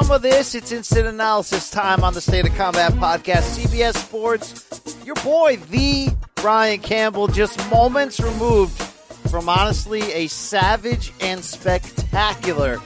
Some of this. It's instant analysis time on the State of Combat podcast, CBS Sports. Your boy, the Ryan Campbell, just moments removed from honestly a savage and spectacular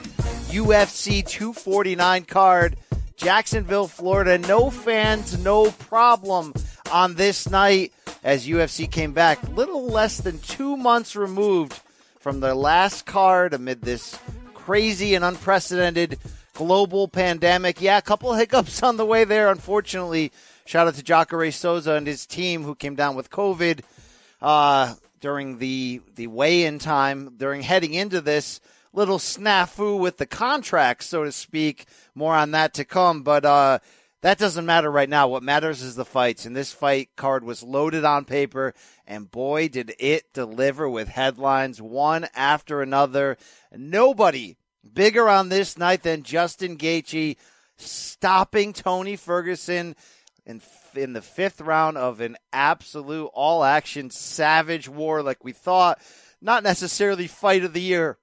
UFC 249 card. Jacksonville, Florida. No fans, no problem on this night as UFC came back. Little less than two months removed from their last card amid this crazy and unprecedented global pandemic. Yeah, a couple hiccups on the way there, unfortunately. Shout out to Jacare Souza and his team who came down with COVID uh, during the the weigh-in time, during heading into this little snafu with the contract, so to speak. More on that to come, but uh, that doesn't matter right now. What matters is the fights, and this fight card was loaded on paper, and boy, did it deliver with headlines one after another. Nobody bigger on this night than Justin Gaethje stopping Tony Ferguson in in the fifth round of an absolute all action savage war like we thought. Not necessarily fight of the year,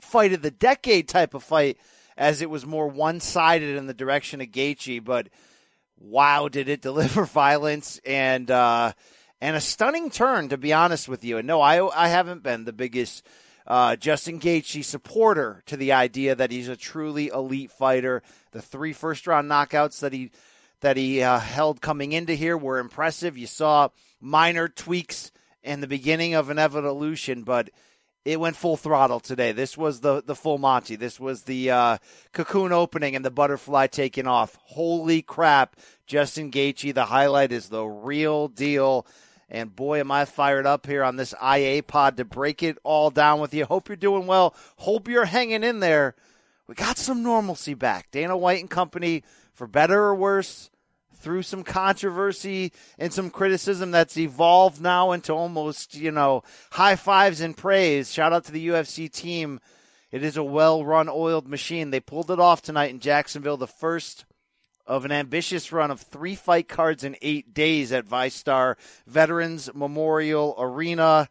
fight of the decade type of fight, as it was more one sided in the direction of Gaethje. But wow, did it deliver violence and uh, and a stunning turn, to be honest with you. And no, I I haven't been the biggest uh, Justin Gaethje supporter to the idea that he's a truly elite fighter. The three first round knockouts that he that he uh, held coming into here were impressive. You saw minor tweaks in the beginning of an evolution, but it went full throttle today. This was the the full Monty. This was the uh, cocoon opening and the butterfly taking off. Holy crap, Justin Gaethje! The highlight is the real deal. And boy, am I fired up here on this IA pod to break it all down with you. Hope you're doing well. Hope you're hanging in there. We got some normalcy back. Dana White and company, for better or worse, through some controversy and some criticism that's evolved now into almost, you know, high fives and praise. Shout out to the UFC team. It is a well run, oiled machine. They pulled it off tonight in Jacksonville, the first of an ambitious run of three fight cards in eight days at VyStar Veterans Memorial Arena.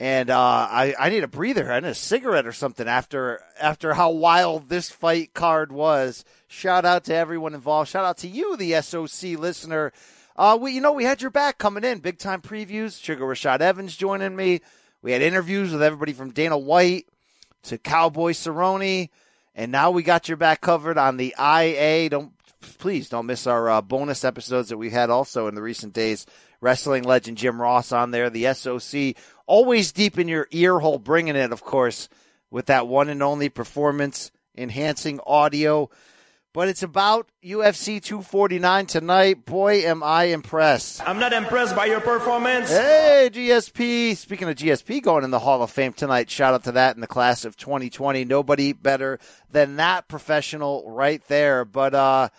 And uh, I, I need a breather. I need a cigarette or something after after how wild this fight card was. Shout out to everyone involved. Shout out to you, the SOC listener. Uh, we you know we had your back coming in. Big time previews. Sugar Rashad Evans joining me. We had interviews with everybody from Dana White to Cowboy Cerrone, and now we got your back covered on the IA. Don't please don't miss our uh, bonus episodes that we had also in the recent days. Wrestling legend Jim Ross on there, the SOC, always deep in your ear hole, bringing it, of course, with that one and only performance enhancing audio. But it's about UFC 249 tonight. Boy, am I impressed. I'm not impressed by your performance. Hey, GSP. Speaking of GSP going in the Hall of Fame tonight, shout out to that in the class of 2020. Nobody better than that professional right there. But uh,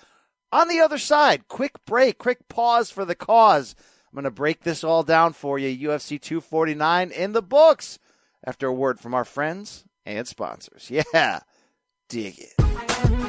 on the other side, quick break, quick pause for the cause. I'm going to break this all down for you. UFC 249 in the books after a word from our friends and sponsors. Yeah, dig it.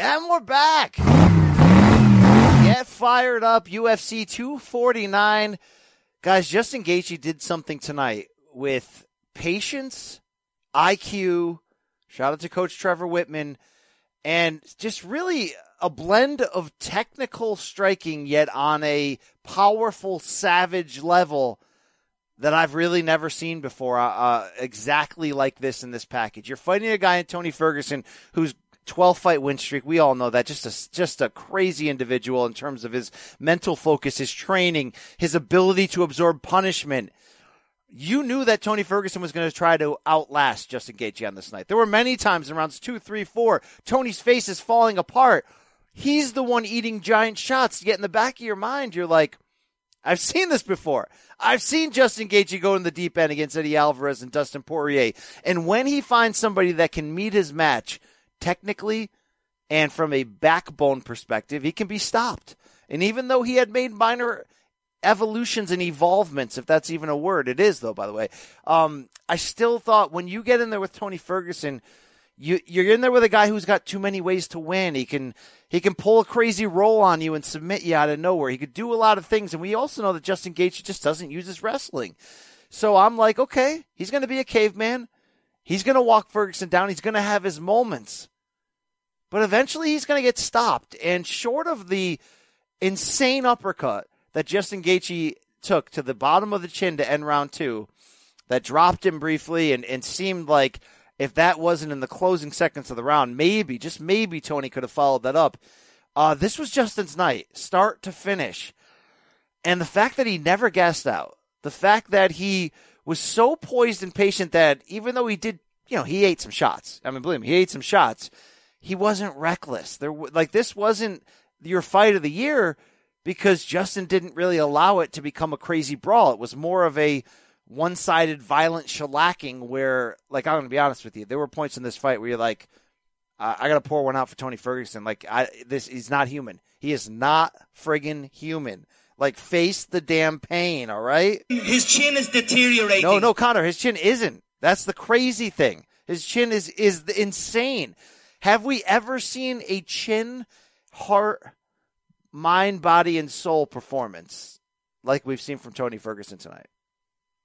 And we're back. Get fired up. UFC 249. Guys, Justin Gaethje did something tonight with patience, IQ. Shout out to Coach Trevor Wittman. And just really a blend of technical striking yet on a powerful savage level that I've really never seen before. Uh, uh, exactly like this in this package. You're fighting a guy in Tony Ferguson who's 12 fight win streak. We all know that. Just a, just a crazy individual in terms of his mental focus, his training, his ability to absorb punishment. You knew that Tony Ferguson was going to try to outlast Justin Gaethje on this night. There were many times in rounds two, three, four, Tony's face is falling apart. He's the one eating giant shots. Yet in the back of your mind, you're like, I've seen this before. I've seen Justin Gaethje go in the deep end against Eddie Alvarez and Dustin Poirier. And when he finds somebody that can meet his match technically and from a backbone perspective, he can be stopped. And even though he had made minor evolutions and evolvements, if that's even a word, it is though, by the way. Um, I still thought when you get in there with Tony Ferguson, you you're in there with a guy who's got too many ways to win. He can he can pull a crazy roll on you and submit you out of nowhere. He could do a lot of things, and we also know that Justin Gaethje just doesn't use his wrestling. So I'm like, okay, he's going to be a caveman. He's going to walk Ferguson down. He's going to have his moments, but eventually he's going to get stopped. And short of the insane uppercut that Justin Gaethje took to the bottom of the chin to end round two, that dropped him briefly and, and seemed like if that wasn't in the closing seconds of the round, maybe, just maybe Tony could have followed that up. Uh, this was Justin's night, start to finish. And the fact that he never gassed out, the fact that he was so poised and patient that even though he did, you know, he ate some shots. I mean, believe me, he ate some shots. He wasn't reckless. There, like this wasn't your fight of the year because Justin didn't really allow it to become a crazy brawl. It was more of a one sided violent shellacking where, like, I'm going to be honest with you, there were points in this fight where you're like, uh, I got to pour one out for Tony Ferguson. Like, I, this, he's not human. He is not friggin' human. Like, face the damn pain, all right? His chin is deteriorating. No, no, Connor, his chin isn't. That's the crazy thing. His chin is, is insane. Have we ever seen a chin, heart, mind, body, and soul performance like we've seen from Tony Ferguson tonight?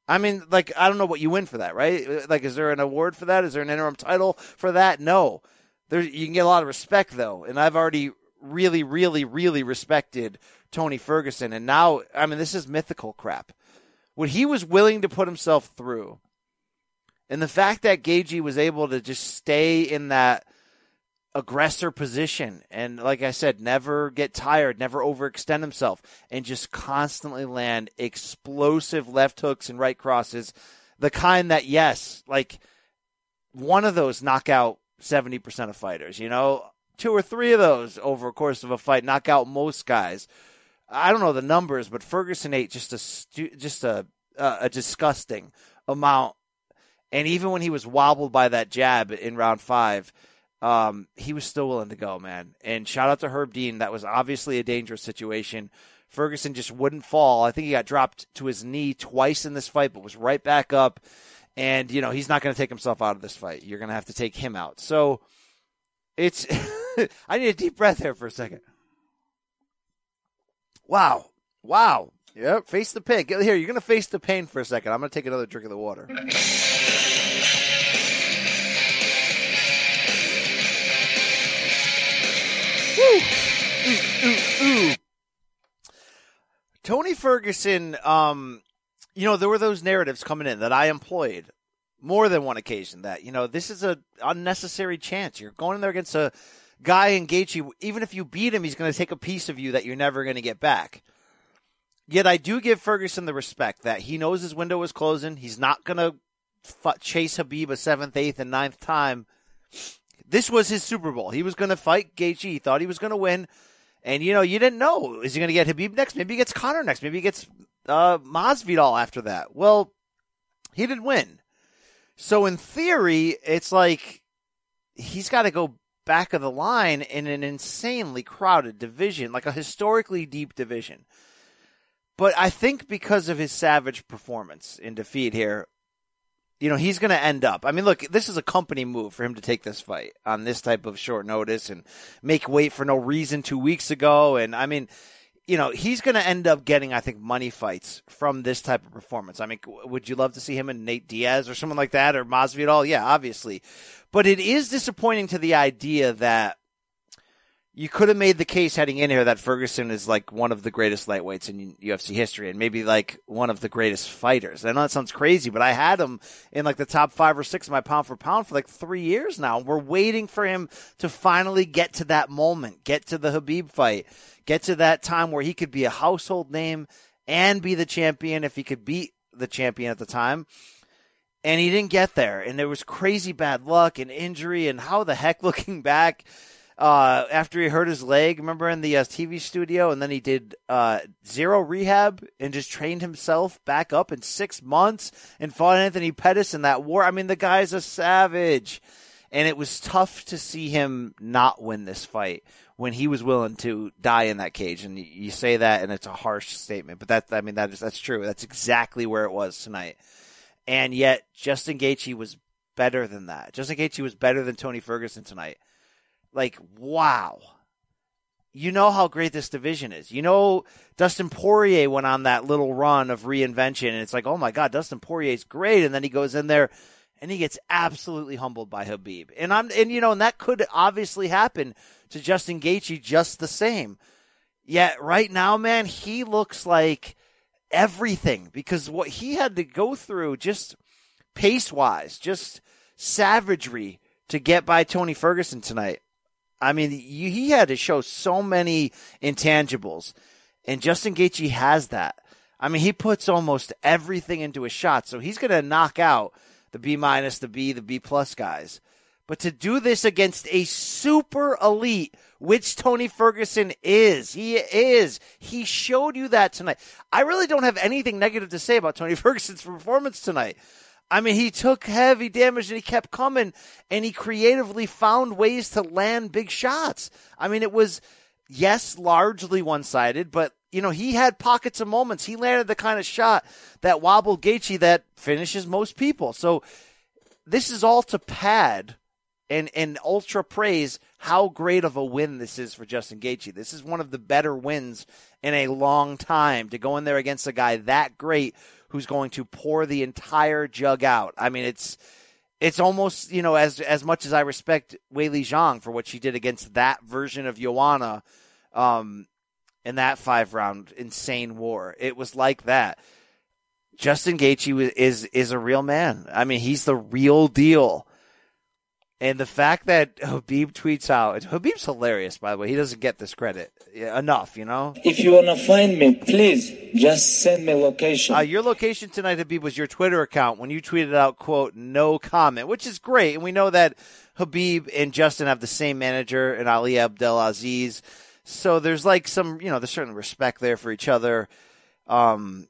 I mean, like, I don't know what you win for that, right? Like, is there an award for that? Is there an interim title for that? No. There, you can get a lot of respect, though. And I've already really, really, really respected Tony Ferguson. And now, I mean, this is mythical crap. What he was willing to put himself through, and the fact that Gaethje was able to just stay in that aggressor position and like I said never get tired never overextend himself and just constantly land explosive left hooks and right crosses the kind that yes like one of those knock out 70% of fighters you know two or three of those over a course of a fight knock out most guys I don't know the numbers but Ferguson ate just a just a a disgusting amount and even when he was wobbled by that jab in round 5 um, he was still willing to go, man. And shout out to Herb Dean. That was obviously a dangerous situation. Ferguson just wouldn't fall. I think he got dropped to his knee twice in this fight, but was right back up. And, you know, he's not going to take himself out of this fight. You're going to have to take him out. So it's, I need a deep breath here for a second. Wow. Wow. Yep. Face the pain. Here, you're going to face the pain for a second. I'm going to take another drink of the water. Ooh, ooh, ooh. Tony Ferguson, um, you know, there were those narratives coming in that I employed more than one occasion that, you know, this is a unnecessary chance. You're going in there against a guy in Gaethje. Even if you beat him, he's going to take a piece of you that you're never going to get back. Yet I do give Ferguson the respect that he knows his window is closing. He's not going to f- chase Khabib a seventh, eighth, and ninth time this was his Super Bowl. He was going to fight Gaethje. He thought he was going to win. And, you know, you didn't know. Is he going to get Khabib next? Maybe he gets Conor next. Maybe he gets uh, Masvidal after that. Well, he didn't win. So in theory, it's like he's got to go back of the line in an insanely crowded division, like a historically deep division. But I think because of his savage performance in defeat here, you know, he's going to end up. I mean, look, this is a company move for him to take this fight on this type of short notice and make weight for no reason two weeks ago. And I mean, you know, he's going to end up getting, I think, money fights from this type of performance. I mean, would you love to see him and Nate Diaz or someone like that or Masvidal? Yeah, obviously. But it is disappointing to the idea that you could have made the case heading in here that Ferguson is like one of the greatest lightweights in UFC history and maybe like one of the greatest fighters. I know that sounds crazy, but I had him in like the top five or six of my pound for pound for like three years now. We're waiting for him to finally get to that moment, get to the Khabib fight, get to that time where he could be a household name and be the champion if he could beat the champion at the time. And he didn't get there. And there was crazy bad luck and injury and how the heck looking back – uh, after he hurt his leg, remember in the uh, TV studio, and then he did uh, zero rehab and just trained himself back up in six months and fought Anthony Pettis in that war. I mean, the guy's a savage, and it was tough to see him not win this fight when he was willing to die in that cage. And you say that, and it's a harsh statement, but that I mean that is that's true. That's exactly where it was tonight. And yet, Justin Gaethje was better than that. Justin Gaethje was better than Tony Ferguson tonight like, wow. You know how great this division is. You know, Dustin Poirier went on that little run of reinvention, and it's like, oh my God, Dustin Poirier's great. And then he goes in there and he gets absolutely humbled by Khabib. And I'm, and you know, and that could obviously happen to Justin Gaethje just the same. Yet right now, man, he looks like everything because what he had to go through just pace wise, just savagery to get by Tony Ferguson tonight. I mean, you, he had to show so many intangibles, and Justin Gaethje has that. I mean, he puts almost everything into a shot, so he's going to knock out the B minus, the B, the B plus guys. But to do this against a super elite, which Tony Ferguson is, he is. He showed you that tonight. I really don't have anything negative to say about Tony Ferguson's performance tonight. I mean, he took heavy damage and he kept coming and he creatively found ways to land big shots. I mean, it was, yes, largely one sided, but, you know, he had pockets of moments. He landed the kind of shot that wobbled Gaethje that finishes most people. So this is all to pad and, and ultra praise how great of a win this is for Justin Gaethje. This is one of the better wins in a long time to go in there against a guy that great who's going to pour the entire jug out. I mean, it's it's almost you know as as much as I respect Weili Zhang for what she did against that version of Joanna um, in that five round insane war. It was like that. Justin Gaethje is is a real man. I mean, he's the real deal. And the fact that Khabib tweets out, Khabib's hilarious, by the way. He doesn't get this credit enough, you know? If you want to find me, please just send me location. Uh, your location tonight, Khabib, was your Twitter account when you tweeted out, quote, no comment, which is great. And we know that Khabib and Justin have the same manager and Ali Abdelaziz. So there's like some, you know, there's certain respect there for each other. Um,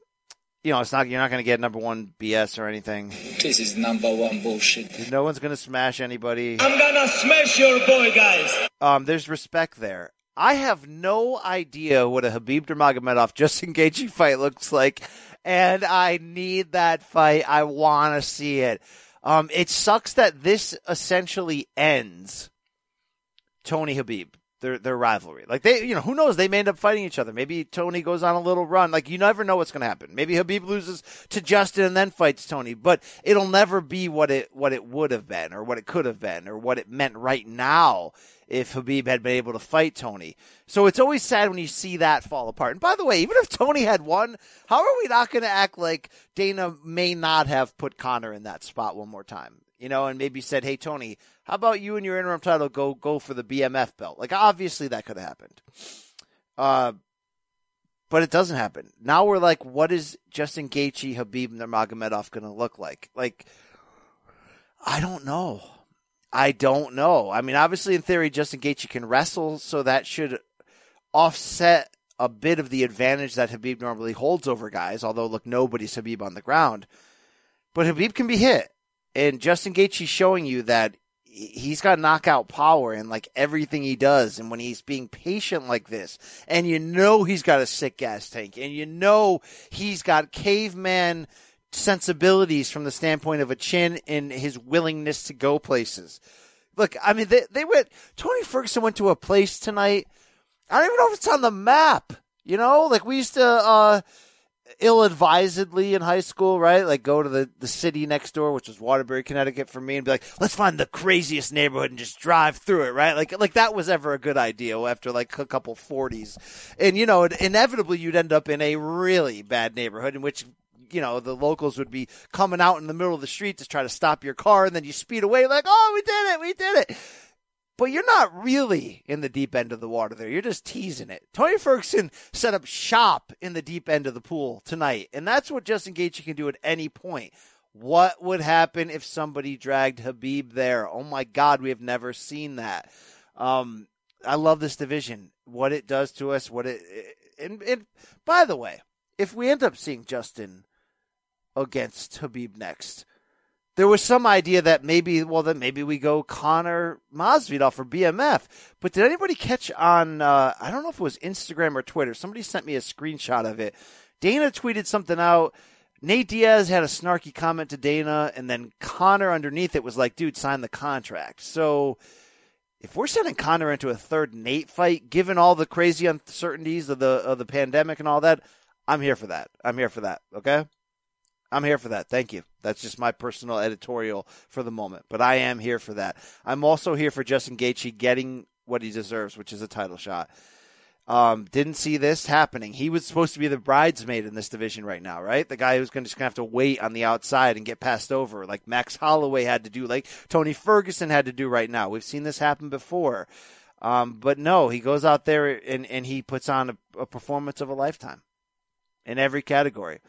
you know, it's not you're not going to get number one BS or anything. This is number one bullshit. No one's going to smash anybody. I'm gonna smash your boy, guys. Um, there's respect there. I have no idea what a Khabib Nurmagomedov Justin Gaethje fight looks like, and I need that fight. I want to see it. Um, it sucks that this essentially ends Tony Khabib their their rivalry. Like they, you know, who knows? They may end up fighting each other. Maybe Tony goes on a little run. Like you never know what's going to happen. Maybe Khabib loses to Justin and then fights Tony, but it'll never be what it what it would have been, or what it could have been, or what it meant right now if Khabib had been able to fight Tony. So it's always sad when you see that fall apart. And by the way, even if Tony had won, how are we not going to act like Dana may not have put Conor in that spot one more time? You know, and maybe said, "Hey Tony, how about you and your interim title go go for the BMF belt? Like obviously that could have happened. Uh, but it doesn't happen. Now we're like, what is Justin Gaethje, Khabib Nurmagomedov going to look like? Like, I don't know. I don't know. I mean, obviously, in theory, Justin Gaethje can wrestle, so that should offset a bit of the advantage that Khabib normally holds over guys. Although, look, nobody's Khabib on the ground, but Khabib can be hit, and Justin Gaethje showing you that he's got knockout power in like everything he does. And when he's being patient like this, and you know he's got a sick gas tank, and you know he's got caveman sensibilities from the standpoint of a chin and his willingness to go places. Look, I mean, they, they went, Tony Ferguson went to a place tonight. I don't even know if it's on the map. You know, like we used to, uh, ill-advisedly in high school, right? Like go to the, the city next door, which was Waterbury, Connecticut for me and be like, let's find the craziest neighborhood and just drive through it, right? Like, like that was ever a good idea after like a couple forties. And, you know, inevitably you'd end up in a really bad neighborhood in which you know, the locals would be coming out in the middle of the street to try to stop your car, and then you speed away like, oh, we did it, we did it. But you're not really in the deep end of the water there. You're just teasing it. Tony Ferguson set up shop in the deep end of the pool tonight, and that's what Justin Gaethje can do at any point. What would happen if somebody dragged Khabib there? Oh my God, we have never seen that. Um, I love this division. What it does to us. What it and, and by the way, if we end up seeing Justin against Khabib next, there was some idea that maybe, well, then maybe we go Conor Masvidal for BMF. But did anybody catch on? Uh, I don't know if it was Instagram or Twitter. Somebody sent me a screenshot of it. Dana tweeted something out. Nate Diaz had a snarky comment to Dana, and then Conor underneath it was like, "Dude, sign the contract." So, if we're sending Conor into a third Nate fight, given all the crazy uncertainties of the of the pandemic and all that, I'm here for that. I'm here for that. Okay. I'm here for that. Thank you. That's just my personal editorial for the moment. But I am here for that. I'm also here for Justin Gaethje getting what he deserves, which is a title shot. Um, didn't see this happening. He was supposed to be the bridesmaid in this division right now, right? The guy who's going to just gonna have to wait on the outside and get passed over, like Max Holloway had to do, like Tony Ferguson had to do right now. We've seen this happen before. Um, but no, he goes out there and, and he puts on a, a performance of a lifetime in every category.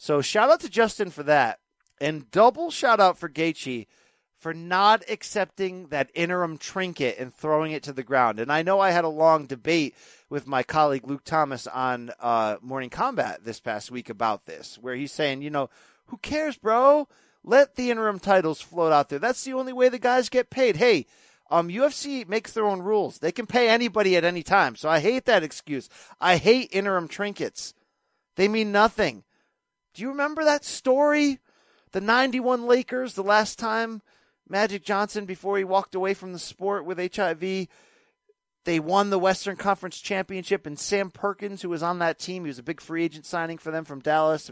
So shout out to Justin for that. And double shout out for Gaethje for not accepting that interim trinket and throwing it to the ground. And I know I had a long debate with my colleague Luke Thomas on uh, Morning Combat this past week about this, where he's saying, you know, who cares, bro? Let the interim titles float out there. That's the only way the guys get paid. Hey, um, UFC makes their own rules. They can pay anybody at any time. So I hate that excuse. I hate interim trinkets. They mean nothing. Do you remember that story? The 91 Lakers, the last time Magic Johnson, before he walked away from the sport with HIV, they won the Western Conference Championship, and Sam Perkins, who was on that team, he was a big free agent signing for them from Dallas.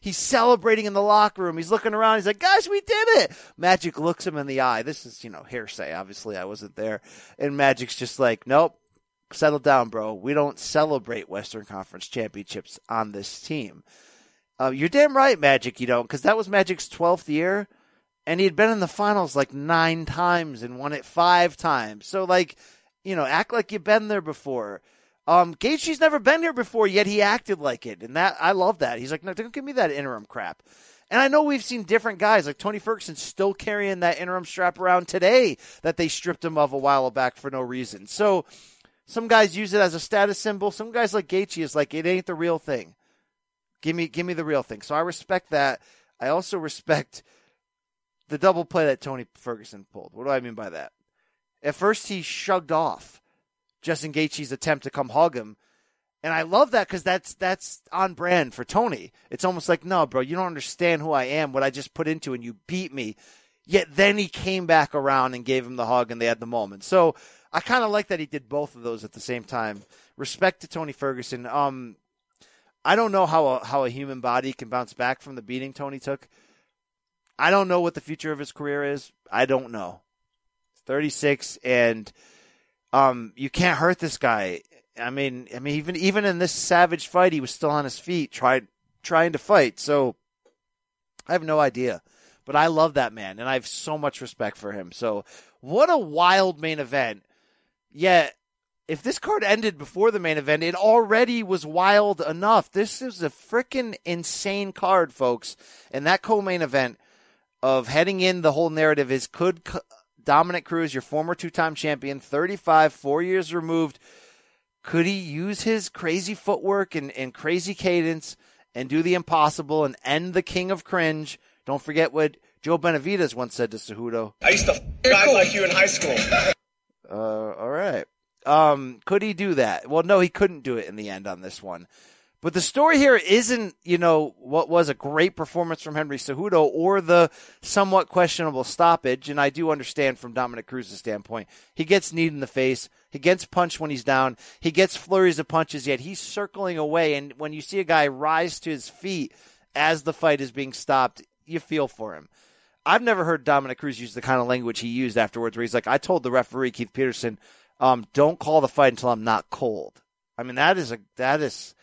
He's celebrating in the locker room. He's looking around. He's like, guys, we did it. Magic looks him in the eye. This is, you know, hearsay. Obviously, I wasn't there. And Magic's just like, nope, settle down, bro. We don't celebrate Western Conference championships on this team. Uh, you're damn right, Magic, you don't, because that was Magic's 12th year, and he had been in the finals like nine times and won it five times. So, like, you know, act like you've been there before. Um, Gaethje's never been here before, yet he acted like it, and that I love that. He's like, no, don't give me that interim crap. And I know we've seen different guys, like Tony Ferguson, still carrying that interim strap around today that they stripped him of a while back for no reason. So some guys use it as a status symbol. Some guys like Gaethje is like, it ain't the real thing. Give me give me the real thing. So I respect that. I also respect the double play that Tony Ferguson pulled. What do I mean by that? At first he shrugged off Justin Gaethje's attempt to come hug him. And I love that because that's that's on brand for Tony. It's almost like, no, bro, you don't understand who I am, what I just put into, and you beat me. Yet then he came back around and gave him the hug, and they had the moment. So I kind of like that he did both of those at the same time. Respect to Tony Ferguson. Um, I don't know how a, how a human body can bounce back from the beating Tony took. I don't know what the future of his career is. I don't know. 36 and um you can't hurt this guy. I mean, I mean even even in this savage fight he was still on his feet trying trying to fight. So I have no idea. But I love that man and I have so much respect for him. So what a wild main event. Yet if this card ended before the main event, it already was wild enough. This is a freaking insane card, folks. And that co-main event of heading in, the whole narrative is could Dominick Cruz, your former two-time champion, 35, four years removed, could he use his crazy footwork and, and crazy cadence and do the impossible and end the king of cringe? Don't forget what Joe Benavidez once said to Cejudo. I used to f- guys like you in high school. Uh, all right. Um, could he do that? Well, no, he couldn't do it in the end on this one. But the story here isn't, you know, what was a great performance from Henry Cejudo or the somewhat questionable stoppage. And I do understand from Dominick Cruz's standpoint, he gets kneed in the face. He gets punched when he's down. He gets flurries of punches, yet he's circling away. And when you see a guy rise to his feet as the fight is being stopped, you feel for him. I've never heard Dominick Cruz use the kind of language he used afterwards, where he's like, "I told the referee Keith Peterson, um, don't call the fight until I'm not cold." I mean, that is a that is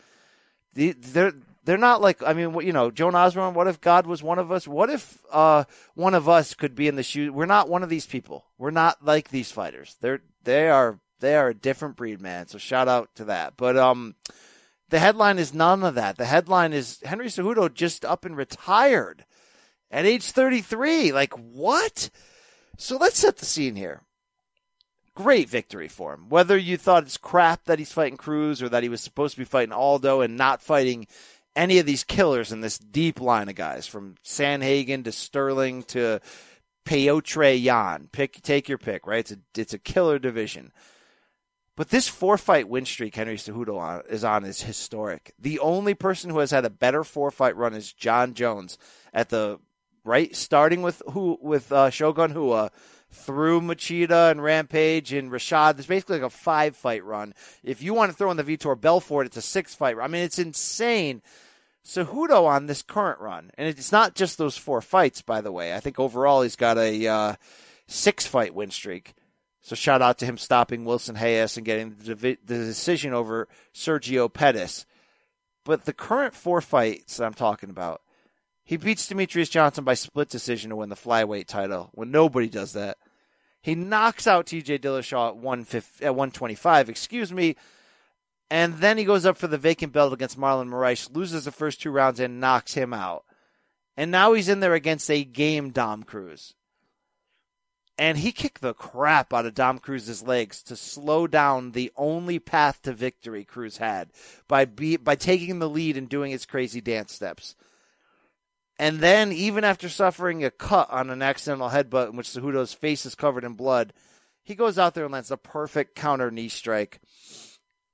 they're they're not like I mean, you know, Joan Osborne. What if God was one of us? What if uh, one of us could be in the shoes? We're not one of these people. We're not like these fighters. They're they are they are a different breed, man. So shout out to that. But um, the headline is none of that. The headline is Henry Cejudo just up and retired at age 33. Like what? So let's set the scene here great victory for him. Whether you thought it's crap that he's fighting Cruz or that he was supposed to be fighting Aldo and not fighting any of these killers in this deep line of guys from Sandhagen to Sterling to Petr Yan. Pick, take your pick, right? It's a, it's a killer division. But this four fight win streak Henry Cejudo is on is historic. The only person who has had a better four fight run is Jon Jones at the right, starting with who with uh, Shogun Rua through Machida and Rampage and Rashad. There's basically like a five fight run. If you want to throw in the Vitor Belfort, it's a six fight run. I mean, it's insane. Cejudo on this current run, and it's not just those four fights, by the way. I think overall he's got a uh, six fight win streak. So shout out to him stopping Wilson Reis and getting the, the decision over Sergio Pettis. But the current four fights that I'm talking about, he beats Demetrious Johnson by split decision to win the flyweight title when nobody does that. He knocks out TJ Dillashaw at, at 125, excuse me, and then he goes up for the vacant belt against Marlon Moraes, loses the first two rounds and knocks him out. And now he's in there against a game Dom Cruz. And he kicked the crap out of Dom Cruz's legs to slow down the only path to victory Cruz had by be, by taking the lead and doing his crazy dance steps. And then, even after suffering a cut on an accidental headbutt in which Cejudo's face is covered in blood, he goes out there and lands a perfect counter knee strike.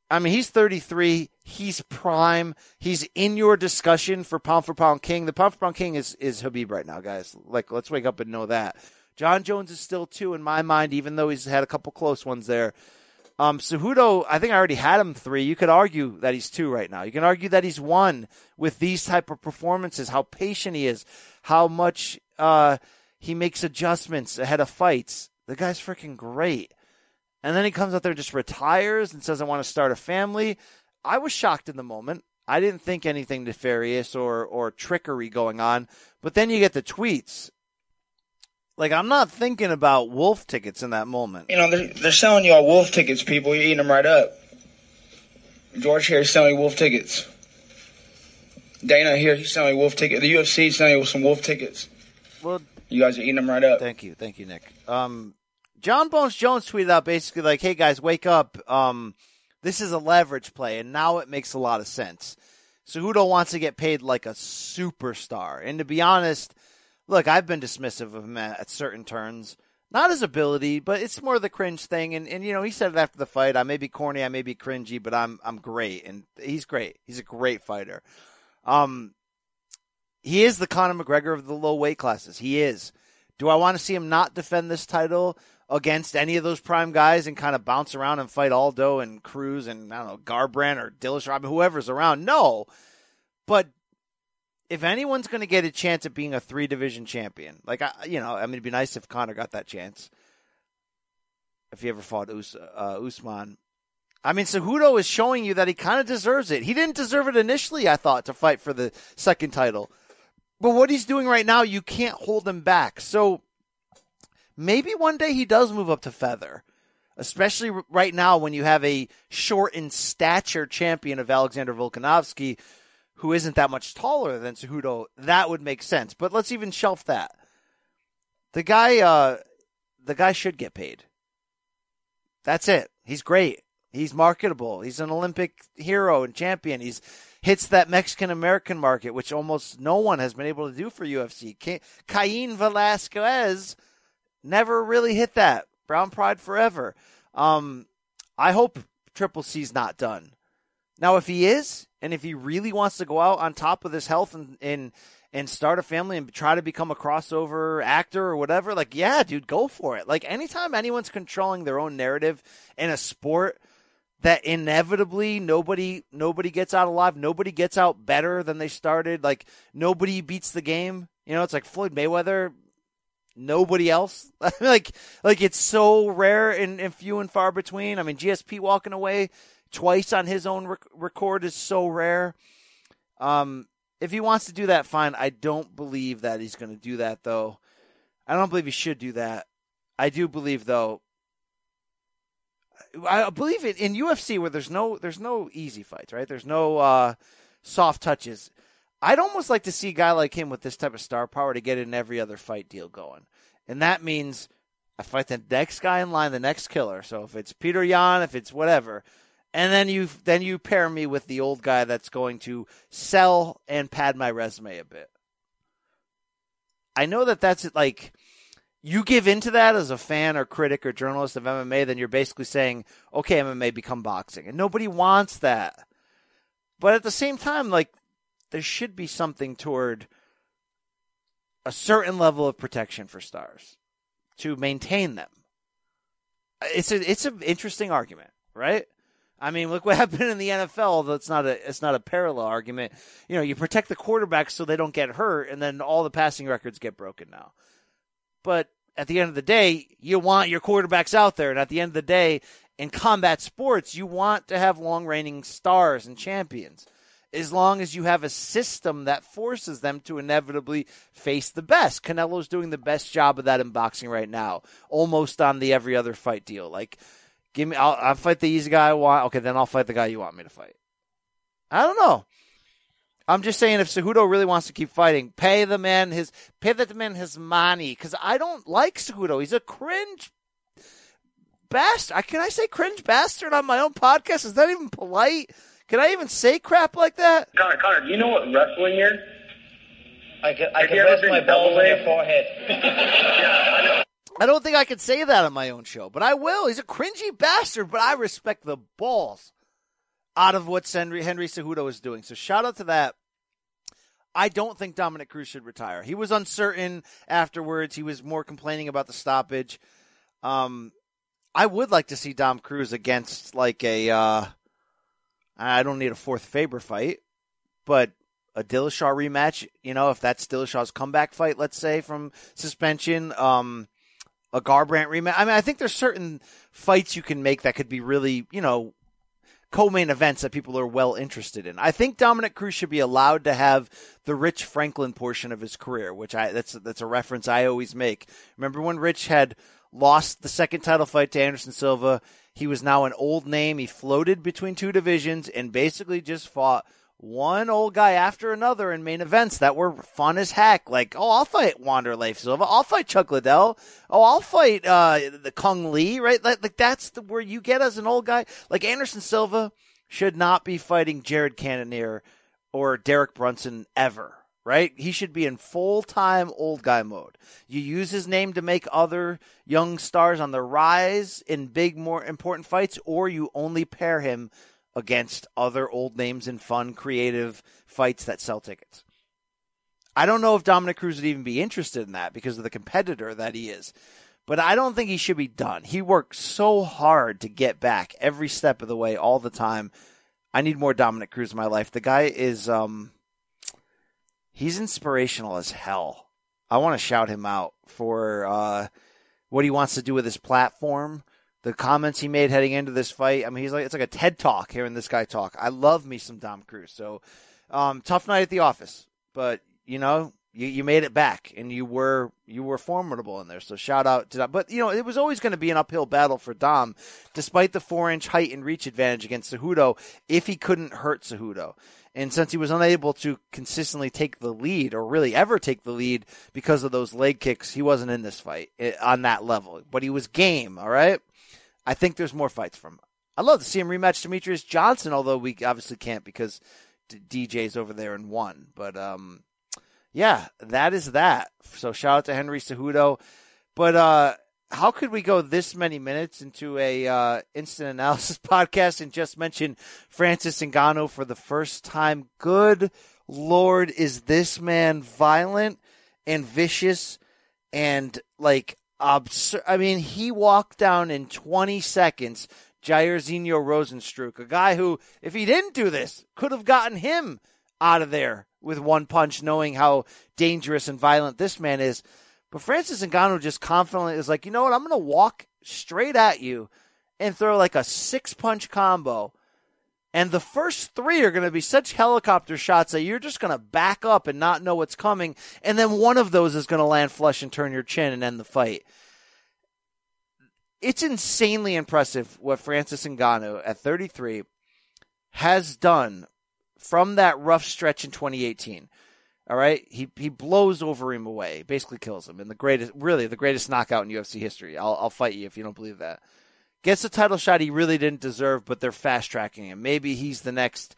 I mean, he's 33. He's prime. He's in your discussion for pound for pound king. The pound for pound king is, is Khabib right now, guys. Like, let's wake up and know that. Jon Jones is still two in my mind, even though he's had a couple close ones there. Um, Cejudo, I think I already had him three. You could argue that he's two right now. You can argue that he's one with these type of performances, how patient he is, how much uh, he makes adjustments ahead of fights. The guy's freaking great. And then he comes out there and just retires and says, I want to start a family. I was shocked in the moment. I didn't think anything nefarious or, or trickery going on. But then you get the tweets like I'm not thinking about wolf tickets in that moment. You know, they're, they're selling you all wolf tickets, people. You're eating them right up. George here is selling wolf tickets. Dana here, he's selling wolf tickets. The UFC is selling you some wolf tickets. Well, you guys are eating them right up. Thank you, thank you, Nick. Um, Jon Bones Jones tweeted out basically like, "Hey guys, wake up! Um, this is a leverage play, and now it makes a lot of sense." Cejudo wants to get paid like a superstar, and to be honest look, I've been dismissive of him at, at certain turns. Not his ability, but it's more the cringe thing. And, and you know, he said it after the fight. I may be corny, I may be cringy, but I'm I'm great, and he's great. He's a great fighter. Um, he is the Conor McGregor of the low weight classes. He is. Do I want to see him not defend this title against any of those prime guys and kind of bounce around and fight Aldo and Cruz and I don't know Garbrandt or Dillish Robin, whoever's around? No, but if anyone's going to get a chance at being a three division champion, like I, you know, I mean, it'd be nice if Conor got that chance. If he ever fought Us, uh, Usman, I mean, Cejudo is showing you that he kind of deserves it. He didn't deserve it initially, I thought, to fight for the second title, but what he's doing right now, you can't hold him back. So maybe one day he does move up to feather. Especially right now when you have a short in stature champion of Alexander Volkanovski who isn't that much taller than Cejudo, that would make sense. But let's even shelf that. The guy, uh, the guy should get paid. That's it. He's great. He's marketable. He's an Olympic hero and champion. He's hits that Mexican American market, which almost no one has been able to do for UFC. Cain Velasquez never really hit that. Brown Pride forever. Um, I hope Triple C's not done. Now, if he is, and if he really wants to go out on top of his health and, and and start a family and try to become a crossover actor or whatever, like, yeah, dude, go for it. Like, anytime anyone's controlling their own narrative in a sport that inevitably nobody nobody gets out alive, nobody gets out better than they started, like nobody beats the game. You know, it's like Floyd Mayweather, nobody else. like like it's so rare and, and, few and far between. I mean, GSP walking away twice on his own rec- record is so rare. Um, if he wants to do that, fine. I don't believe that he's going to do that, though. I don't believe he should do that. I do believe, though. I believe it in UFC where there's no there's no easy fights, right? There's no uh, soft touches. I'd almost like to see a guy like him with this type of star power to get in every other fight deal going, and that means I fight the next guy in line, the next killer. So if it's Petr Yan, if it's whatever, and then you then you pair me with the old guy that's going to sell and pad my resume a bit. I know that that's like you give into that as a fan or critic or journalist of MMA, then you're basically saying, okay, MMA become boxing, and nobody wants that. But at the same time, like there should be something toward a certain level of protection for stars to maintain them. It's a it's an interesting argument, right? I mean, look what happened in the NFL. Although it's not a it's not a parallel argument. You know, you protect the quarterbacks so they don't get hurt, and then all the passing records get broken now. But at the end of the day, you want your quarterbacks out there, and at the end of the day, in combat sports, you want to have long reigning stars and champions. As long as you have a system that forces them to inevitably face the best. Canelo's doing the best job of that in boxing right now, almost on the every other fight deal. Like Give me. I'll, I'll fight the easy guy I want. Okay, then I'll fight the guy you want me to fight. I don't know. I'm just saying, if Cejudo really wants to keep fighting, pay the man his pay the man his money. Because I don't like Cejudo. He's a cringe bastard. Can I say cringe bastard on my own podcast? Is that even polite? Can I even say crap like that? Conor, Conor, do you know what wrestling is? I can, I can rest my balls on your forehead. yeah, I don't think I could say that on my own show, but I will. He's a cringy bastard, but I respect the balls out of what Henry, Henry Cejudo is doing. So shout out to that. I don't think Dominick Cruz should retire. He was uncertain afterwards. He was more complaining about the stoppage. Um, I would like to see Dom Cruz against like a. Uh, I don't need a fourth Faber fight, but a Dillashaw rematch. You know, if that's Dillashaw's comeback fight, let's say from suspension. Um, a Garbrandt rematch. I mean, I think there's certain fights you can make that could be really, you know, co-main events that people are well interested in. I think Dominick Cruz should be allowed to have the Rich Franklin portion of his career, which I that's that's a reference I always make. Remember when Rich had lost the second title fight to Anderson Silva? He was now an old name. He floated between two divisions and basically just fought one old guy after another in main events that were fun as heck. Like, oh, I'll fight Wanderlei Silva. I'll fight Chuck Liddell. Oh, I'll fight uh, the Cung Le, Right? Like, like that's the, where you get as an old guy. Like Anderson Silva should not be fighting Jared Cannonier or Derek Brunson ever. Right? He should be in full time old guy mode. You use his name to make other young stars on the rise in big, more important fights, or you only pair him against other old names in fun, creative fights that sell tickets. I don't know if Dominick Cruz would even be interested in that because of the competitor that he is. But I don't think he should be done. He worked so hard to get back every step of the way, all the time. I need more Dominick Cruz in my life. The guy is um he's inspirational as hell. I want to shout him out for uh, what he wants to do with his platform the comments he made heading into this fight. I mean, he's like it's like a TED talk hearing this guy talk. I love me some Dom Cruz. So um, tough night at the office, but you know you, you made it back and you were you were formidable in there. So shout out to that. But you know it was always going to be an uphill battle for Dom, despite the four inch height and reach advantage against Cejudo. If he couldn't hurt Cejudo. And since he was unable to consistently take the lead, or really ever take the lead because of those leg kicks, he wasn't in this fight eh, on that level. But he was game, all right? I think there's more fights from. I'd love to see him rematch Demetrious Johnson, although we obviously can't because DJ's over there and won. But um, yeah, that is that. So shout out to Henry Cejudo. But uh, how could we go this many minutes into a uh, instant analysis podcast and just mention Francis Ngannou for the first time? Good Lord, is this man violent and vicious and like absurd? I mean, he walked down in 20 seconds Jairzinho Rozenstruik, a guy who, if he didn't do this, could have gotten him out of there with one punch, knowing how dangerous and violent this man is. But Francis Ngannou just confidently is like, you know what? I'm going to walk straight at you and throw like a six punch combo. And the first three are going to be such helicopter shots that you're just going to back up and not know what's coming. And then one of those is going to land flush and turn your chin and end the fight. It's insanely impressive what Francis Ngannou at 33 has done from that rough stretch in 2018. All right, he he blows Overeem away, basically kills him in the greatest, really the greatest knockout in UFC history. I'll I'll fight you if you don't believe that. Gets a title shot he really didn't deserve, but they're fast tracking him. Maybe he's the next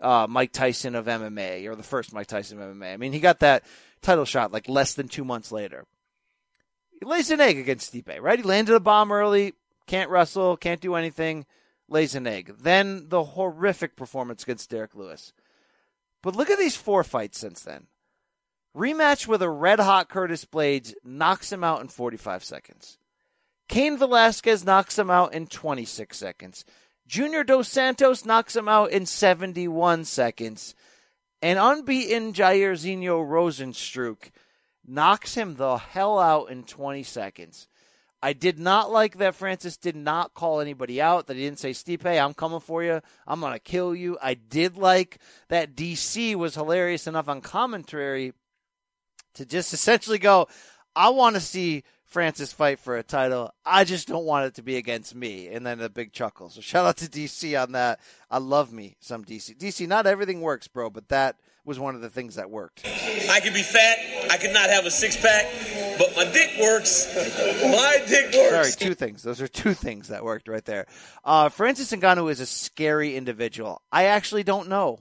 uh, Mike Tyson of MMA or the first Mike Tyson of MMA. I mean, he got that title shot like less than two months later. He lays an egg against Stipe, right? He landed a bomb early, can't wrestle, can't do anything, lays an egg. Then the horrific performance against Derrick Lewis. But look at these four fights since then. Rematch with a red hot Curtis Blaydes knocks him out in 45 seconds. Cain Velasquez knocks him out in 26 seconds. Junior Dos Santos knocks him out in 71 seconds. And unbeaten Jairzinho Rozenstruik knocks him the hell out in 20 seconds. I did not like that Francis did not call anybody out, that he didn't say, Stipe, I'm coming for you. I'm going to kill you. I did like that DC was hilarious enough on commentary to just essentially go, I want to see Francis fight for a title. I just don't want it to be against me. And then a big chuckle. So shout out to DC on that. I love me some DC. DC, not everything works, bro, but that was one of the things that worked. I can be fat. I could not have a six pack, but my dick works. My dick works. Sorry, two things. Those are two things that worked right there. Uh, Francis Ngannou is a scary individual. I actually don't know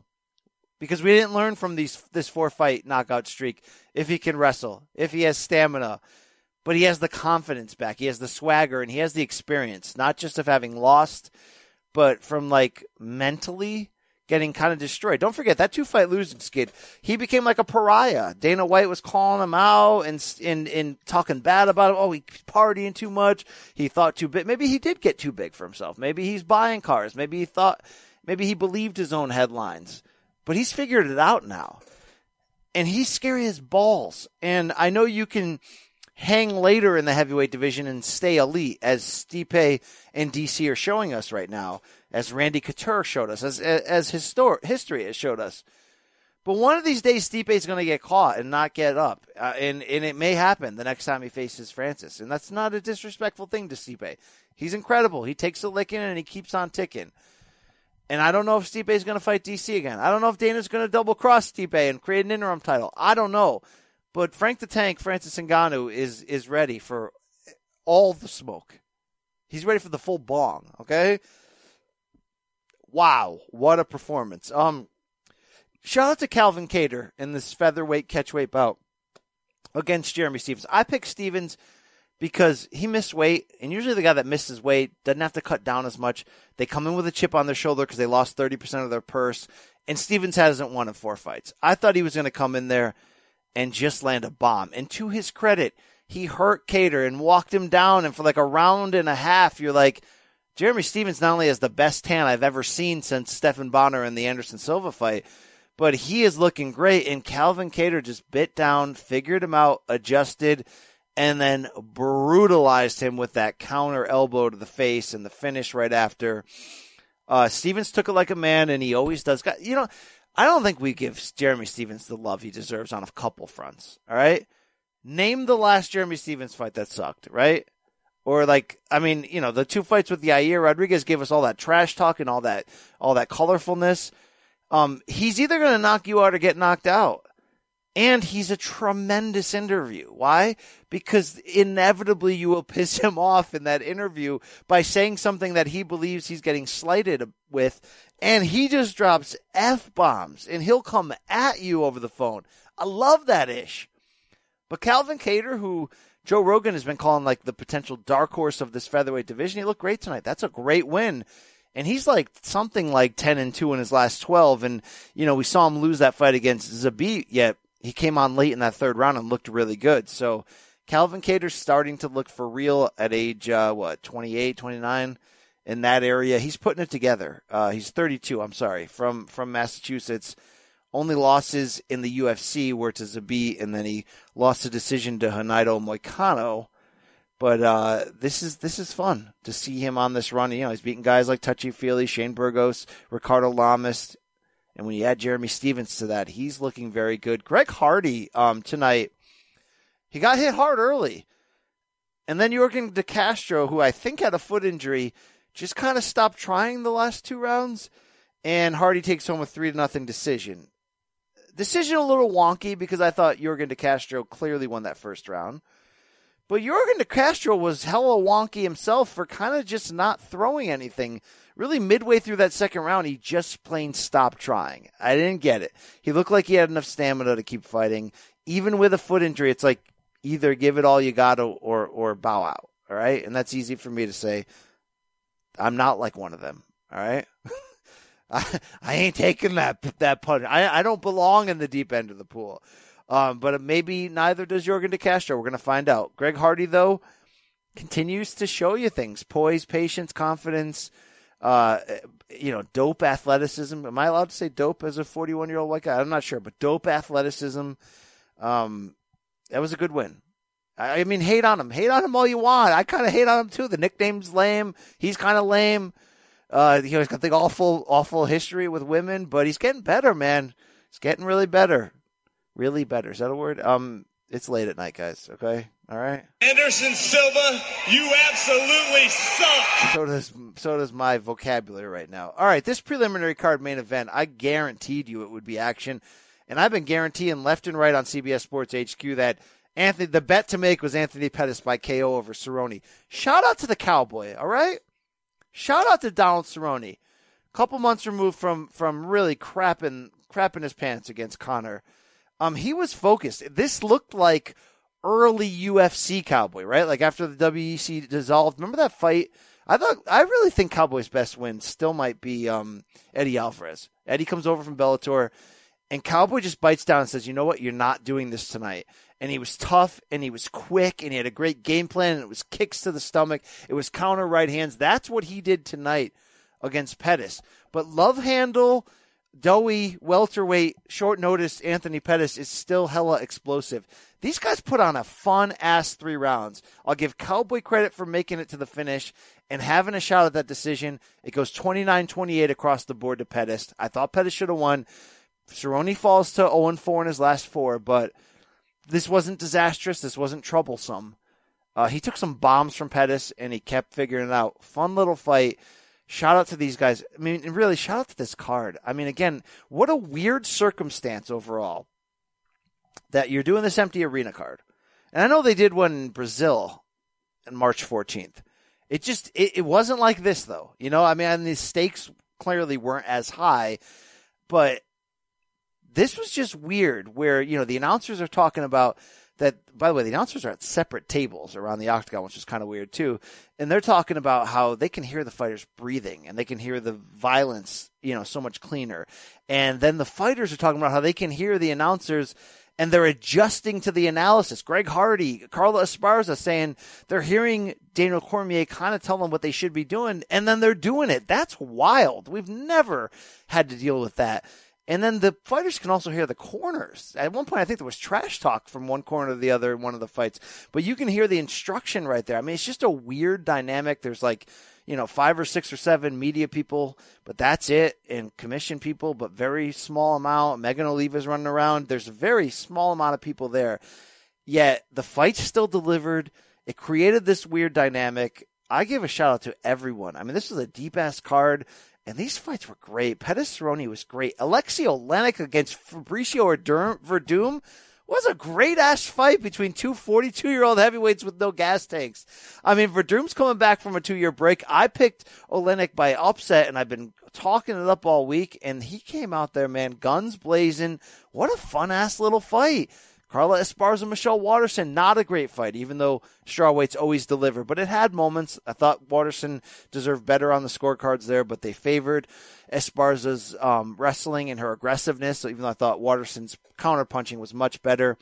because we didn't learn from these this four fight knockout streak if he can wrestle, if he has stamina, but he has the confidence back, he has the swagger, and he has the experience, not just of having lost, but from like mentally getting kind of destroyed. Don't forget that two fight losing skid. He became like a pariah. Dana White was calling him out and and, and talking bad about him. Oh, he's partying too much. He thought too big. Maybe he did get too big for himself. Maybe he's buying cars. Maybe he thought. Maybe he believed his own headlines. But he's figured it out now. And he's scary as balls. And I know you can hang later in the heavyweight division and stay elite, as Stipe and DC are showing us right now, as Randy Couture showed us, as as histor- history has showed us. But one of these days, Stipe is going to get caught and not get up, uh, and and it may happen the next time he faces Francis, and that's not a disrespectful thing to Stipe. He's incredible. He takes a licking and he keeps on ticking. And I don't know if Stipe is going to fight DC again. I don't know if Dana's going to double cross Stipe and create an interim title. I don't know. But Frank the Tank, Francis Ngannou, is is ready for all the smoke. He's ready for the full bong. Okay. Wow, what a performance! Um, shout out to Calvin Kattar in this featherweight catchweight bout against Jeremy Stephens. I picked Stephens because he missed weight, and usually the guy that misses weight doesn't have to cut down as much. They come in with a chip on their shoulder because they lost 30% of their purse, and Stephens hasn't won in four fights. I thought he was going to come in there and just land a bomb. And to his credit, he hurt Kattar and walked him down, and for like a round and a half, you're like, Jeremy Stephens not only has the best tan I've ever seen since Stephan Bonnar in the Anderson Silva fight, but he is looking great. And Calvin Kattar just bit down, figured him out, adjusted, and then brutalized him with that counter elbow to the face and the finish right after. Uh, Stephens took it like a man, and he always does. You know, I don't think we give Jeremy Stephens the love he deserves on a couple fronts. All right, name the last Jeremy Stephens fight that sucked, right? Or like, I mean, you know, the two fights with the Yair Rodriguez gave us all that trash talk and all that, all that colorfulness. Um, he's either going to knock you out or get knocked out. And he's a tremendous interview. Why? Because inevitably you will piss him off in that interview by saying something that he believes he's getting slighted with. And he just drops F bombs and he'll come at you over the phone. I love that ish. But Calvin Kattar, who Joe Rogan has been calling like the potential dark horse of this featherweight division. He looked great tonight. That's a great win. And he's like something like 10 and 2 in his last 12. And, you know, we saw him lose that fight against Zabit, yet he came on late in that third round and looked really good. So Calvin Kattar's starting to look for real at age, uh, what, 28, 29 in that area. He's putting it together. Uh, he's 32, I'm sorry, from, from Massachusetts. Only losses in the UFC were to Zabit, and then he lost a decision to Renato Moicano. But uh, this is this is fun to see him on this run. You know, he's beating guys like Touchy Fili, Shane Burgos, Ricardo Lamas, and when you add Jeremy Stephens to that, he's looking very good. Greg Hardy um, tonight, he got hit hard early, and then Yorgan De Castro, who I think had a foot injury, just kind of stopped trying the last two rounds, and Hardy takes home a three to nothing decision. Decision a little wonky because I thought Yorgan De Castro clearly won that first round. But Yorgan De Castro was hella wonky himself for kind of just not throwing anything. Really, midway through that second round, he just plain stopped trying. I didn't get it. He looked like he had enough stamina to keep fighting. Even with a foot injury, it's like either give it all you got or, or bow out. All right. And that's easy for me to say. I'm not like one of them. All right. I, I ain't taking that that punch. I, I don't belong in the deep end of the pool. Um, but maybe neither does Yorgan De Castro. We're going to find out. Greg Hardy, though, continues to show you things poise, patience, confidence, uh, you know, dope athleticism. Am I allowed to say dope as a 41 year old white guy? I'm not sure, but dope athleticism. Um, that was a good win. I, mean, hate on him. Hate on him all you want. I kind of hate on him too. The nickname's lame. He's kind of lame. Uh, he's got the awful, awful history with women, but he's getting better, man. He's getting really better really better. Is that a word? Um, it's late at night, guys. Okay, all right. Anderson Silva, you absolutely suck. So does so does my vocabulary right now. All right, this preliminary card main event, I guaranteed you it would be action, and I've been guaranteeing left and right on CBS Sports HQ that Anthony, the bet to make was Anthony Pettis by KO over Cerrone. Shout out to the Cowboy. All right, shout out to Donald Cerrone. Couple months removed from from really crapping crapping his pants against Conor um, he was focused. This looked like early UFC Cowboy, right? Like after the WEC dissolved. Remember that fight? I thought I really think Cowboy's best win still might be um, Eddie Alvarez. Eddie comes over from Bellator, and Cowboy just bites down and says, "You know what? You're not doing this tonight." And he was tough, and he was quick, and he had a great game plan. And it was kicks to the stomach, it was counter right hands. That's what he did tonight against Pettis. But love handle doughy welterweight short notice Anthony Pettis is still hella explosive. These guys put on a fun ass three rounds. I'll give Cowboy credit for making it to the finish and having a shot at that decision. It goes 29-28 across the board to Pettis. I thought Pettis should have won. Cerrone falls to 0-4 in his last four, but this wasn't disastrous. This wasn't troublesome. Uh, he took some bombs from Pettis and he kept figuring it out. Fun little fight shout out to these guys. I mean, really, shout out to this card. I mean, again, what a weird circumstance overall that you're doing this empty arena card. And I know they did one in Brazil on March 14th. It just, it, it wasn't like this though. You know, I mean, and the stakes clearly weren't as high, but this was just weird where, you know, the announcers are talking about that by the way the announcers are at separate tables around the octagon which is kind of weird too and they're talking about how they can hear the fighters breathing and they can hear the violence you know so much cleaner and then the fighters are talking about how they can hear the announcers and they're adjusting to the analysis. Greg Hardy, Carla Esparza saying they're hearing Daniel Cormier kind of tell them what they should be doing, and then they're doing it. That's wild. We've never had to deal with that. And then the fighters can also hear the corners. At one point, I think there was trash talk from one corner to the other in one of the fights, but you can hear the instruction right there. I mean, it's just a weird dynamic. There's like, you know, five or six or seven media people, but that's it, and commission people, but very small amount. Megan Olivi's running around. There's a very small amount of people there. Yet the fight still delivered. It created this weird dynamic. I give a shout out to everyone. I mean, this was a deep ass card. And these fights were great. Pettis Cerrone was great. Alexei Oleinik against Fabricio Werdum was a great ass fight between two 42 year old heavyweights with no gas tanks. I mean, Werdum's coming back from a two year break. I picked Oleinik by upset, and I've been talking it up all week, and he came out there, man, guns blazing. What a fun ass little fight. Carla Esparza, Michelle Waterson, not a great fight, even though strawweights always deliver. But it had moments. I thought Waterson deserved better on the scorecards there, but they favored Esparza's um, wrestling and her aggressiveness. So even though I thought Waterson's counterpunching was much better,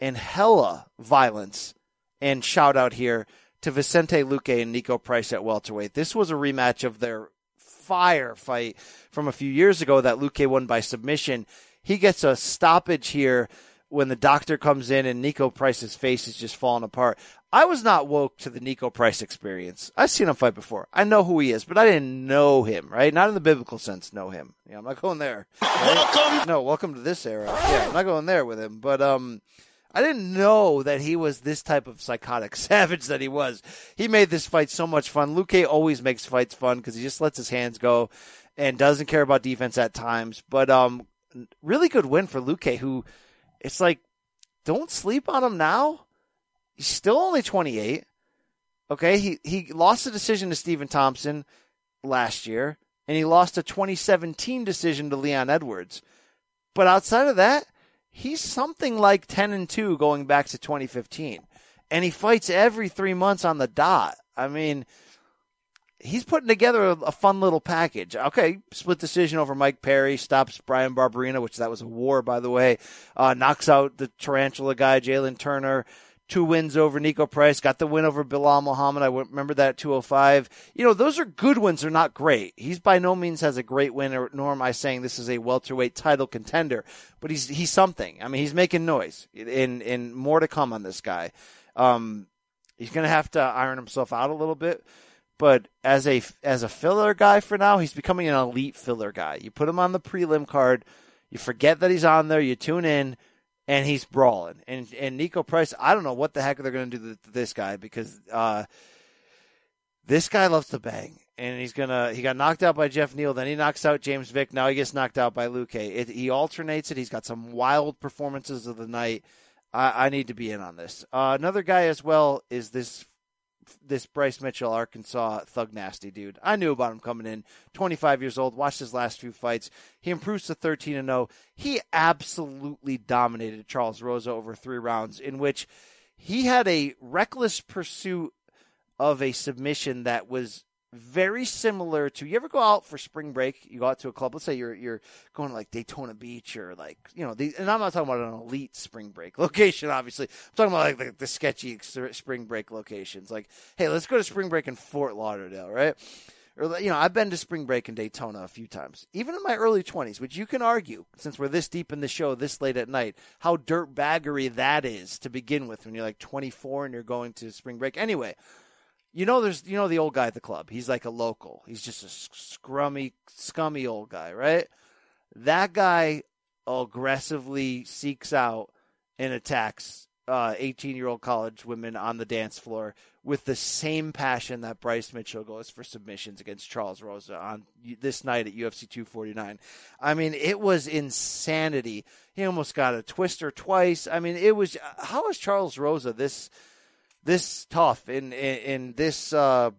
and hella violence. And shout out here to Vicente Luque and Niko Price at welterweight. This was a rematch of their fire fight from a few years ago that Luque won by submission. He gets a stoppage here when the doctor comes in and Niko Price's face is just falling apart. I was not woke to the Niko Price experience. I've seen him fight before. I know who he is, but I didn't know him, right? Not in the biblical sense, know him. Yeah, I'm not going there. Right? Welcome. No, welcome to this era. Yeah, I'm not going there with him. But um I didn't know that he was this type of psychotic savage that he was. He made this fight so much fun. Luque always makes fights fun because he just lets his hands go and doesn't care about defense at times. But um, really good win for Luque, who it's like, don't sleep on him now. He's still only 28. Okay, he he lost a decision to Stephen Thompson last year, and he lost a 2017 decision to Leon Edwards. But outside of that, he's something like 10 and 2 going back to 2015. And he fights every three months on the dot. I mean, he's putting together a, a, fun little package. Okay, split decision over Mike Perry, stops Bryan Barberena, which that was a war, by the way. Uh, knocks out the tarantula guy, Jalen Turner two wins over Niko Price, got the win over Belal Muhammad. I remember that 205. You know, those are good wins. They're not great. He's by no means has a great win, nor am I saying this is a welterweight title contender, but he's, he's something. I mean, he's making noise and, and more to come on this guy. Um, he's going to have to iron himself out a little bit. But as a as a filler guy for now, he's becoming an elite filler guy. You put him on the prelim card, you forget that he's on there, you tune in, and he's brawling. And and Niko Price, I don't know what the heck they're going to do to this guy because uh, this guy loves to bang, and he's gonna he got knocked out by Geoff Neal, then he knocks out James Vick, now he gets knocked out by Luque. It, he alternates it. He's got some wild performances of the night. I, I need to be in on this. Uh, another guy as well is this this Bryce Mitchell, Arkansas thug nasty dude. I knew about him coming in. 25 years old, watched his last few fights. He improves to 13 and 0. He absolutely dominated Charles Rosa over three rounds, in which he had a reckless pursuit of a submission that was very similar to you ever go out for spring break? You go out to a club. Let's say you're you're going to like Daytona Beach or like you know the, and I'm not talking about an elite spring break location obviously. I'm talking about like the, the sketchy spring break locations. Like hey let's go to spring break in Fort Lauderdale right? Or you know I've been to spring break in Daytona a few times. Even in my early 20s which you can argue since we're this deep in the show this late at night how dirt baggery that is to begin with when you're like 24 and you're going to spring break. Anyway you know, there's you know the old guy at the club. He's like a local. He's just a scrummy, scummy old guy, right? That guy aggressively seeks out and attacks 18 uh, year old college women on the dance floor with the same passion that Bryce Mitchell goes for submissions against Charles Rosa on this night at UFC 249. I mean, it was insanity. He almost got a twister twice. I mean, it was how is Charles Rosa this this tough in in, this. Uh,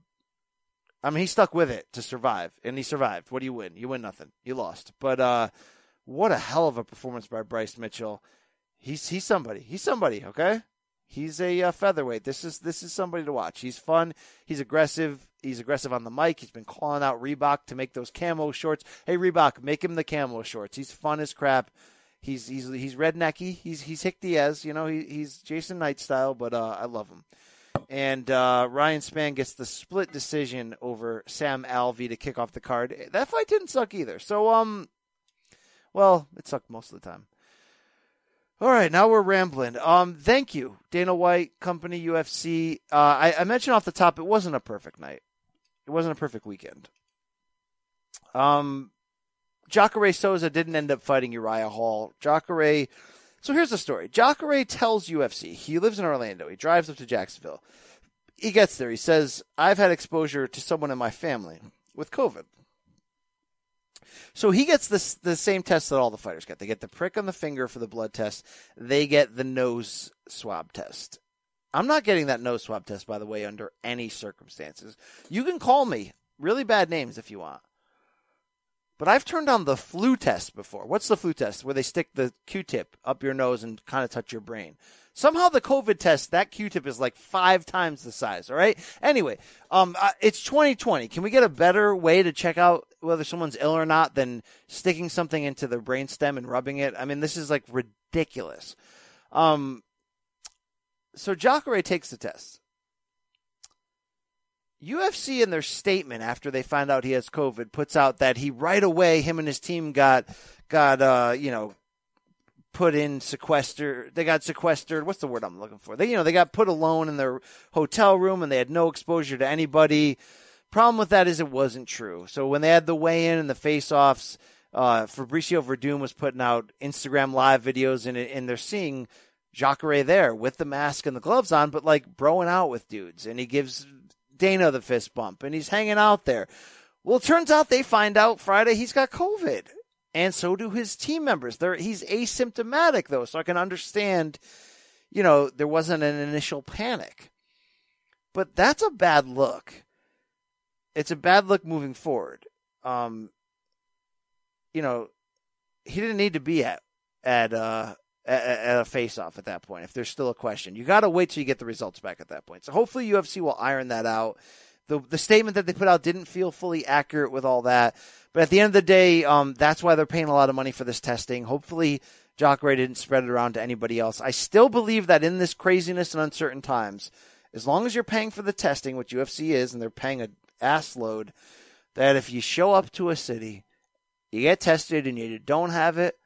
I mean, he stuck with it to survive, and he survived. What do you win? You win nothing. You lost. But uh, what a hell of a performance by Bryce Mitchell. He's he's somebody. He's somebody. Okay. He's a uh, featherweight. This is this is somebody to watch. He's fun. He's aggressive. He's aggressive on the mic. He's been calling out Reebok to make those camo shorts. Hey Reebok, make him the camo shorts. He's fun as crap. He's he's he's rednecky. He's he's Hick Diaz. You know, he, he's Jason Knight style, but uh, I love him. And uh, Ryan Spann gets the split decision over Sam Alvey to kick off the card. That fight didn't suck either. So um, well, it sucked most of the time. All right, now we're rambling. Um, thank you, Dana White, Company, UFC. Uh, I, I mentioned off the top, it wasn't a perfect night. It wasn't a perfect weekend. Um, Jacare Souza didn't end up fighting Uriah Hall. Jacare. So here's the story. Jacare tells UFC he lives in Orlando. He drives up to Jacksonville. He gets there. He says, "I've had exposure to someone in my family with COVID." So he gets this the same test that all the fighters get. They get the prick on the finger for the blood test. They get the nose swab test. I'm not getting that nose swab test, by the way, under any circumstances. You can call me really bad names if you want but I've turned on the flu test before. What's the flu test? Where they stick the Q-tip up your nose and kind of touch your brain. Somehow the COVID test, that Q-tip is like five times the size. All right. Anyway, um, uh, it's 2020. Can we get a better way to check out whether someone's ill or not than sticking something into their brainstem and rubbing it? I mean, this is like ridiculous. Um, so Jacare takes the test. UFC in their statement after they find out he has COVID puts out that he right away him and his team got got uh you know put in sequester they got sequestered. What's the word I'm looking for? They you know they got put alone in their hotel room and they had no exposure to anybody. Problem with that is it wasn't true. So when they had the weigh in and the face offs uh Fabricio Werdum was putting out Instagram live videos and and they're seeing Jacare there with the mask and the gloves on but like broing out with dudes. And he gives Dana the fist bump and he's hanging out there. Well, it turns out they find out Friday he's got COVID. And so do his team members. They're, he's asymptomatic though, so I can understand, you know, there wasn't an initial panic. But that's a bad look. It's a bad look moving forward. Um, you know, he didn't need to be at at uh, at, a face-off at that point if there's still a question. You got to wait till you get the results back at that point. So hopefully UFC will iron that out. The the statement that they put out didn't feel fully accurate with all that, but at the end of the day, um, that's why they're paying a lot of money for this testing. Hopefully, Jacare didn't spread it around to anybody else. I still believe that in this craziness and uncertain times, as long as you're paying for the testing, which UFC is, and they're paying a ass load, that if you show up to a city, you get tested and you don't have it,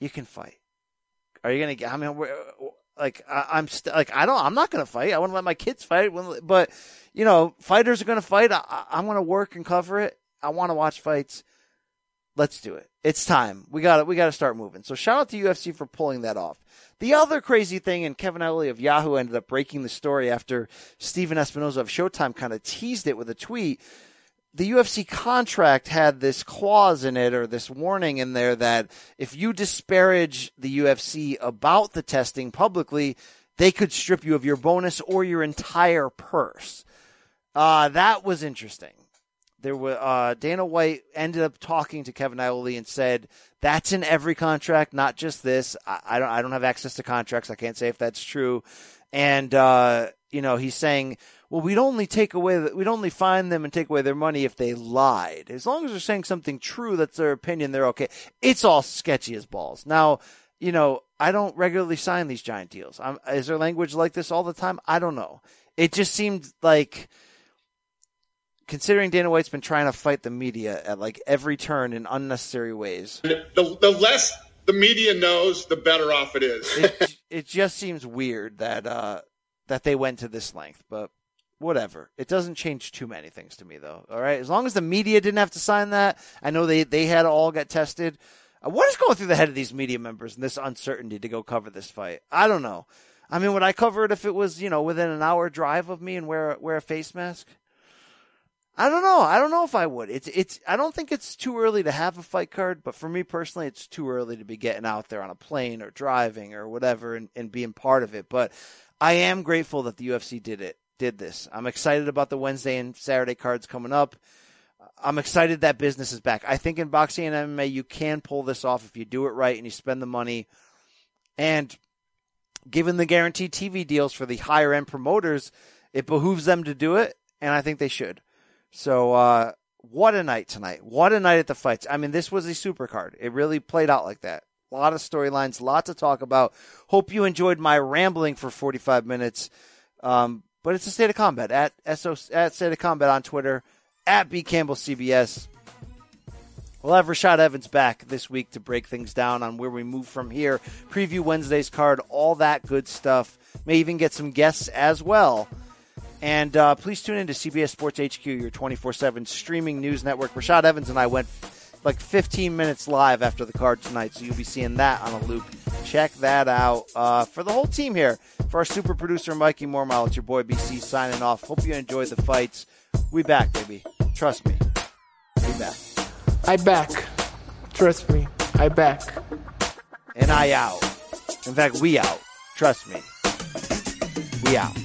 you can fight. Are you gonna get? I mean, like I, am st- like I don't. I'm not gonna fight. I want to let my kids fight. But you know, fighters are gonna fight. I, I'm gonna work and cover it. I want to watch fights. Let's do it. It's time. We got to We got to start moving. So shout out to UFC for pulling that off. The other crazy thing, and Kevin Iole of Yahoo ended up breaking the story after Stephen Espinoza of Showtime kind of teased it with a tweet the UFC contract had this clause in it or this warning in there that if you disparage the UFC about the testing publicly, they could strip you of your bonus or your entire purse. Uh, that was interesting. There were uh, Dana White ended up talking to Kevin Iole and said that's in every contract, not just this. I, I, don't I don't have access to contracts. I can't say if that's true. And uh, you know he's saying well, we'd only take away, we'd only fine them and take away their money if they lied. As long as they're saying something true, that's their opinion, they're okay. It's all sketchy as balls. Now, you know, I don't regularly sign these giant deals. I'm, is there language like this all the time? I don't know. It just seemed like, considering Dana White's been trying to fight the media at like every turn in unnecessary ways. The, the less the media knows, the better off it is. it, it just seems weird that uh, that they went to this length, but whatever. It doesn't change too many things to me, though. All right, as long as the media didn't have to sign that, I know they they had all get tested. Uh, what is going through the head of these media members and this uncertainty to go cover this fight? I don't know. I mean, would I cover it if it was you know within an hour drive of me and wear wear a face mask? I don't know. I don't know if I would. It's it's. I don't think it's too early to have a fight card, but for me personally, it's too early to be getting out there on a plane or driving or whatever and, and being part of it. But I am grateful that the UFC did it did this. I'm excited about the Wednesday and Saturday cards coming up. I'm excited that business is back. I think in boxing and MMA, you can pull this off if you do it right and you spend the money. And given the guaranteed TV deals for the higher end promoters, it behooves them to do it, and I think they should. So, uh, what a night tonight. What a night at the fights. I mean, this was a super card. It really played out like that. A lot of storylines, lot to talk about. Hope you enjoyed my rambling for 45 minutes. Um, but it's a state of combat at SO at state of combat on Twitter at B Campbell CBS. We'll have Rashad Evans back this week to break things down on where we move from here. Preview Wednesday's card, all that good stuff. May even get some guests as well. And uh, please tune in to CBS Sports HQ, your 24 7 streaming news network. Rashad Evans and I went like 15 minutes live after the card tonight, so you'll be seeing that on a loop. Check that out. Uh, for the whole team here, for our super producer Mikey Mormile, it's your boy BC signing off. Hope you enjoyed the fights. We back, baby. Trust me. We back. I back. Trust me. I back. And I out. In fact, we out. Trust me. We out.